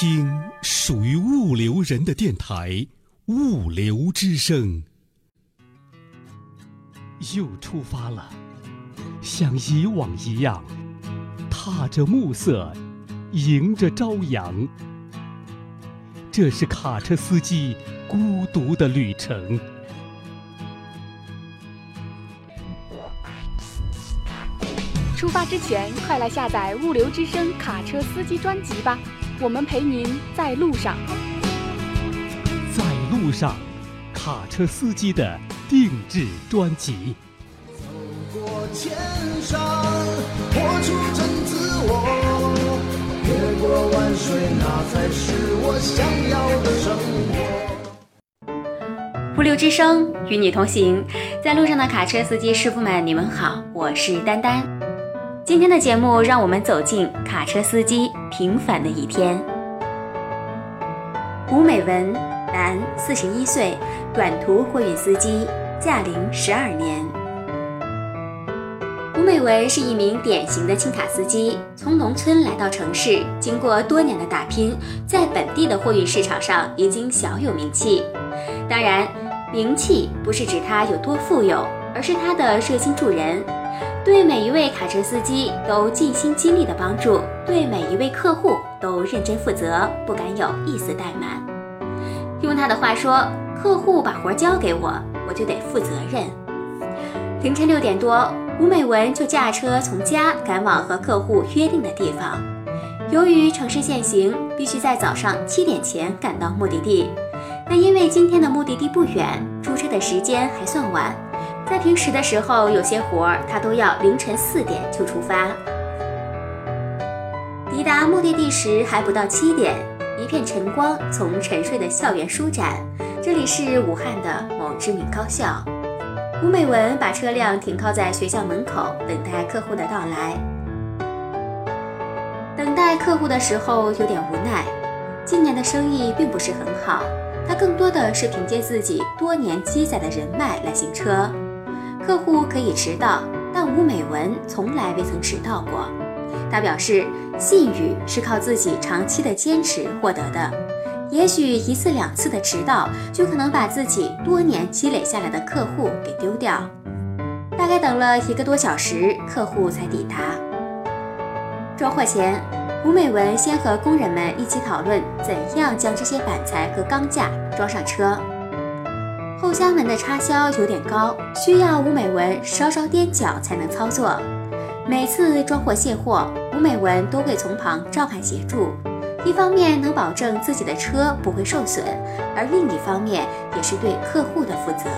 听属于物流人的电台《物流之声》。又出发了，像以往一样，踏着暮色，迎着朝阳。这是卡车司机孤独的旅程。出发之前，快来下载《物流之声》卡车司机专辑吧，我们陪您在路上。在路上，卡车司机的定制专辑。走过千山，活出真自我，越过万水，那才是我想要的生活。物流之声与你同行，在路上的卡车司机师傅们，你们好，我是丹丹。今天的节目，让我们走进卡车司机平凡的一天。吴美文，男，四十一岁，短途货运司机，驾龄十二年。吴美文是一名典型的轻卡司机，从农村来到城市，经过多年的打拼，在本地的货运市场上已经小有名气。当然，名气不是指他有多富有，而是他的热心助人。对每一位卡车司机都尽心尽力的帮助，对每一位客户都认真负责，不敢有一丝怠慢。用他的话说，客户把活交给我，我就得负责任。凌晨六点多，吴美文就驾车从家赶往和客户约定的地方。由于城市限行，必须在早上七点前赶到目的地。但因为今天的目的地不远，出车的时间还算晚。在平时的时候，有些活儿他都要凌晨四点就出发。抵达目的地时还不到七点，一片晨光从沉睡的校园舒展。这里是武汉的某知名高校。吴美文把车辆停靠在学校门口，等待客户的到来。等待客户的时候有点无奈，今年的生意并不是很好，他更多的是凭借自己多年积攒的人脉来行车。客户可以迟到，但吴美文从来未曾迟到过。他表示，信誉是靠自己长期的坚持获得的。也许一次两次的迟到，就可能把自己多年积累下来的客户给丢掉。大概等了一个多小时，客户才抵达。装货前，吴美文先和工人们一起讨论怎样将这些板材和钢架装上车。后箱门的插销有点高，需要吴美文稍稍踮脚才能操作。每次装货卸货，吴美文都会从旁照看协助，一方面能保证自己的车不会受损，而另一方面也是对客户的负责。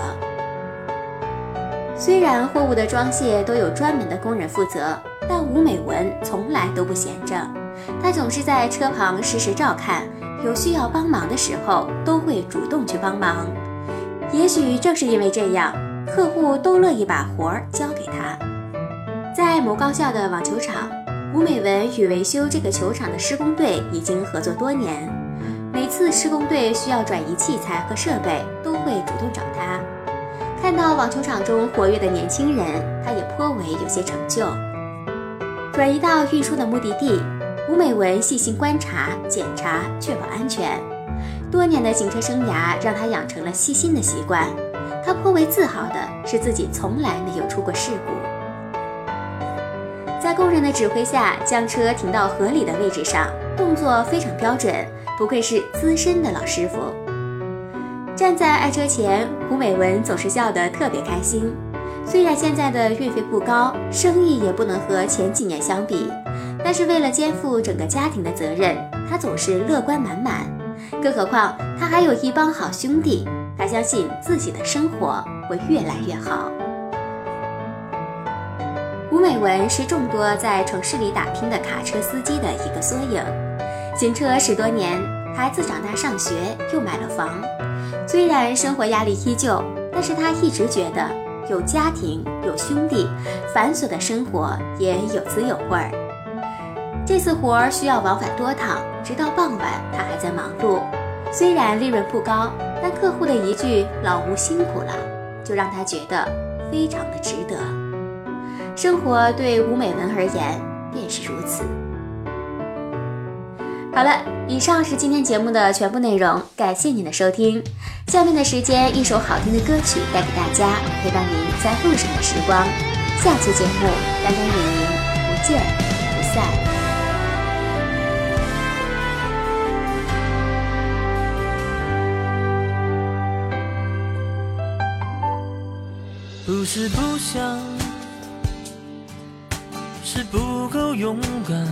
虽然货物的装卸都有专门的工人负责，但吴美文从来都不闲着，她总是在车旁时时照看，有需要帮忙的时候都会主动去帮忙。也许正是因为这样，客户都乐意把活儿交给他。在某高校的网球场，吴美文与维修这个球场的施工队已经合作多年。每次施工队需要转移器材和设备，都会主动找他。看到网球场中活跃的年轻人，他也颇为有些成就。转移到运输的目的地，吴美文细心观察、检查，确保安全。多年的行车生涯让他养成了细心的习惯，他颇为自豪的是自己从来没有出过事故。在工人的指挥下，将车停到合理的位置上，动作非常标准，不愧是资深的老师傅。站在爱车前，胡美文总是笑得特别开心。虽然现在的运费不高，生意也不能和前几年相比，但是为了肩负整个家庭的责任，他总是乐观满满。更何况他还有一帮好兄弟，他相信自己的生活会越来越好。吴美文是众多在城市里打拼的卡车司机的一个缩影。行车十多年，孩子长大上学，又买了房。虽然生活压力依旧，但是他一直觉得有家庭、有兄弟，繁琐的生活也有滋有味儿。这次活儿需要往返多趟，直到傍晚，他还在忙碌。虽然利润不高，但客户的一句“老吴辛苦了”，就让他觉得非常的值得。生活对吴美文而言便是如此。好了，以上是今天节目的全部内容，感谢您的收听。下面的时间，一首好听的歌曲带给大家，陪伴您在路上的时光。下期节目，丹丹与您不见不散。不是不想，是不够勇敢。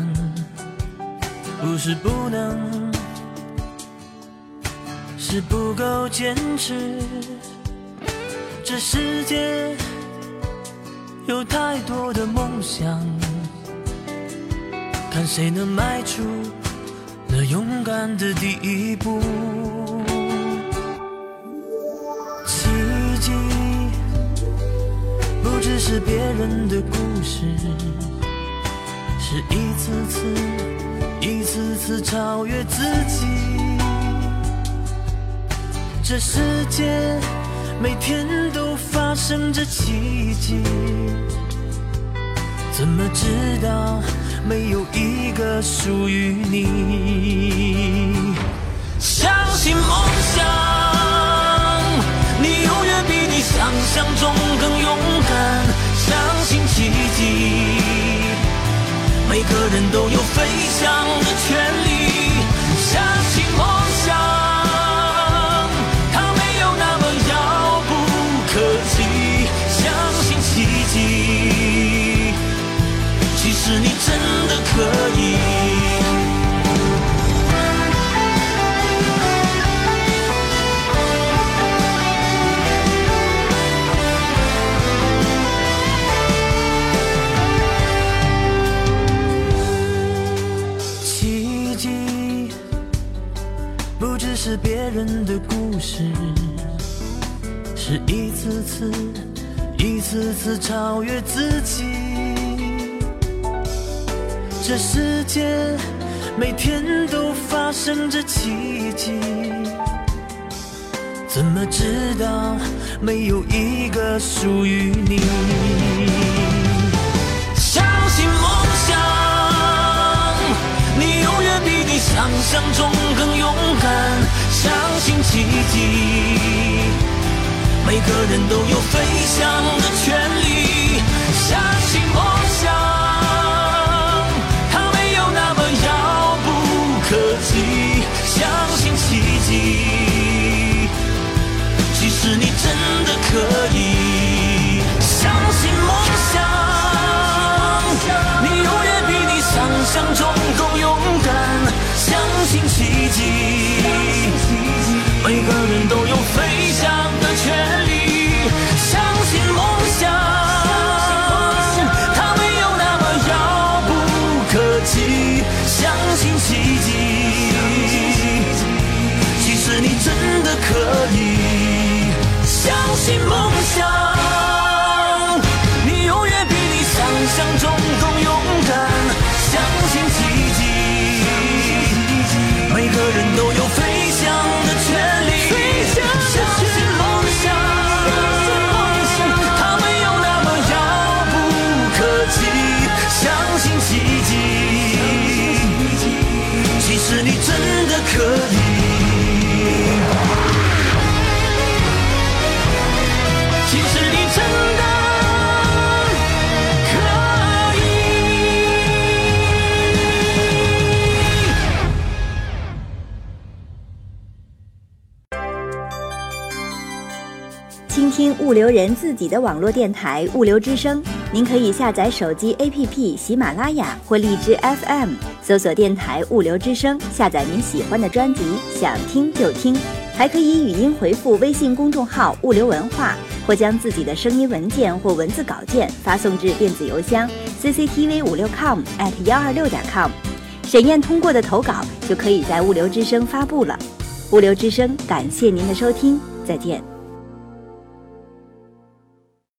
不是不能，是不够坚持。这世界有太多的梦想，看谁能迈出那勇敢的第一步。不只是别人的故事，是一次次。一次次超越自己，这世界每天都发生着奇迹，怎么知道没有一个属于你？相信梦想，你永远比你想象中更勇每个人都有飞翔的权利，次、一次次超越自己。这世界每天都发生着奇迹，怎么知道没有一个属于你？相信梦想，你永远比你想象中更勇敢。相信奇迹，每个人都有飞翔的权利。你真的可以。倾听物流人自己的网络电台——物流之声。您可以下载手机 APP 喜马拉雅或荔枝 FM，搜索电台物流之声，下载您喜欢的专辑，想听就听。还可以语音回复微信公众号“物流文化”，或将自己的声音文件或文字稿件发送至电子邮箱 cctv 五六 com at 幺二六点 com。审验通过的投稿就可以在物流之声发布了。物流之声，感谢您的收听，再见。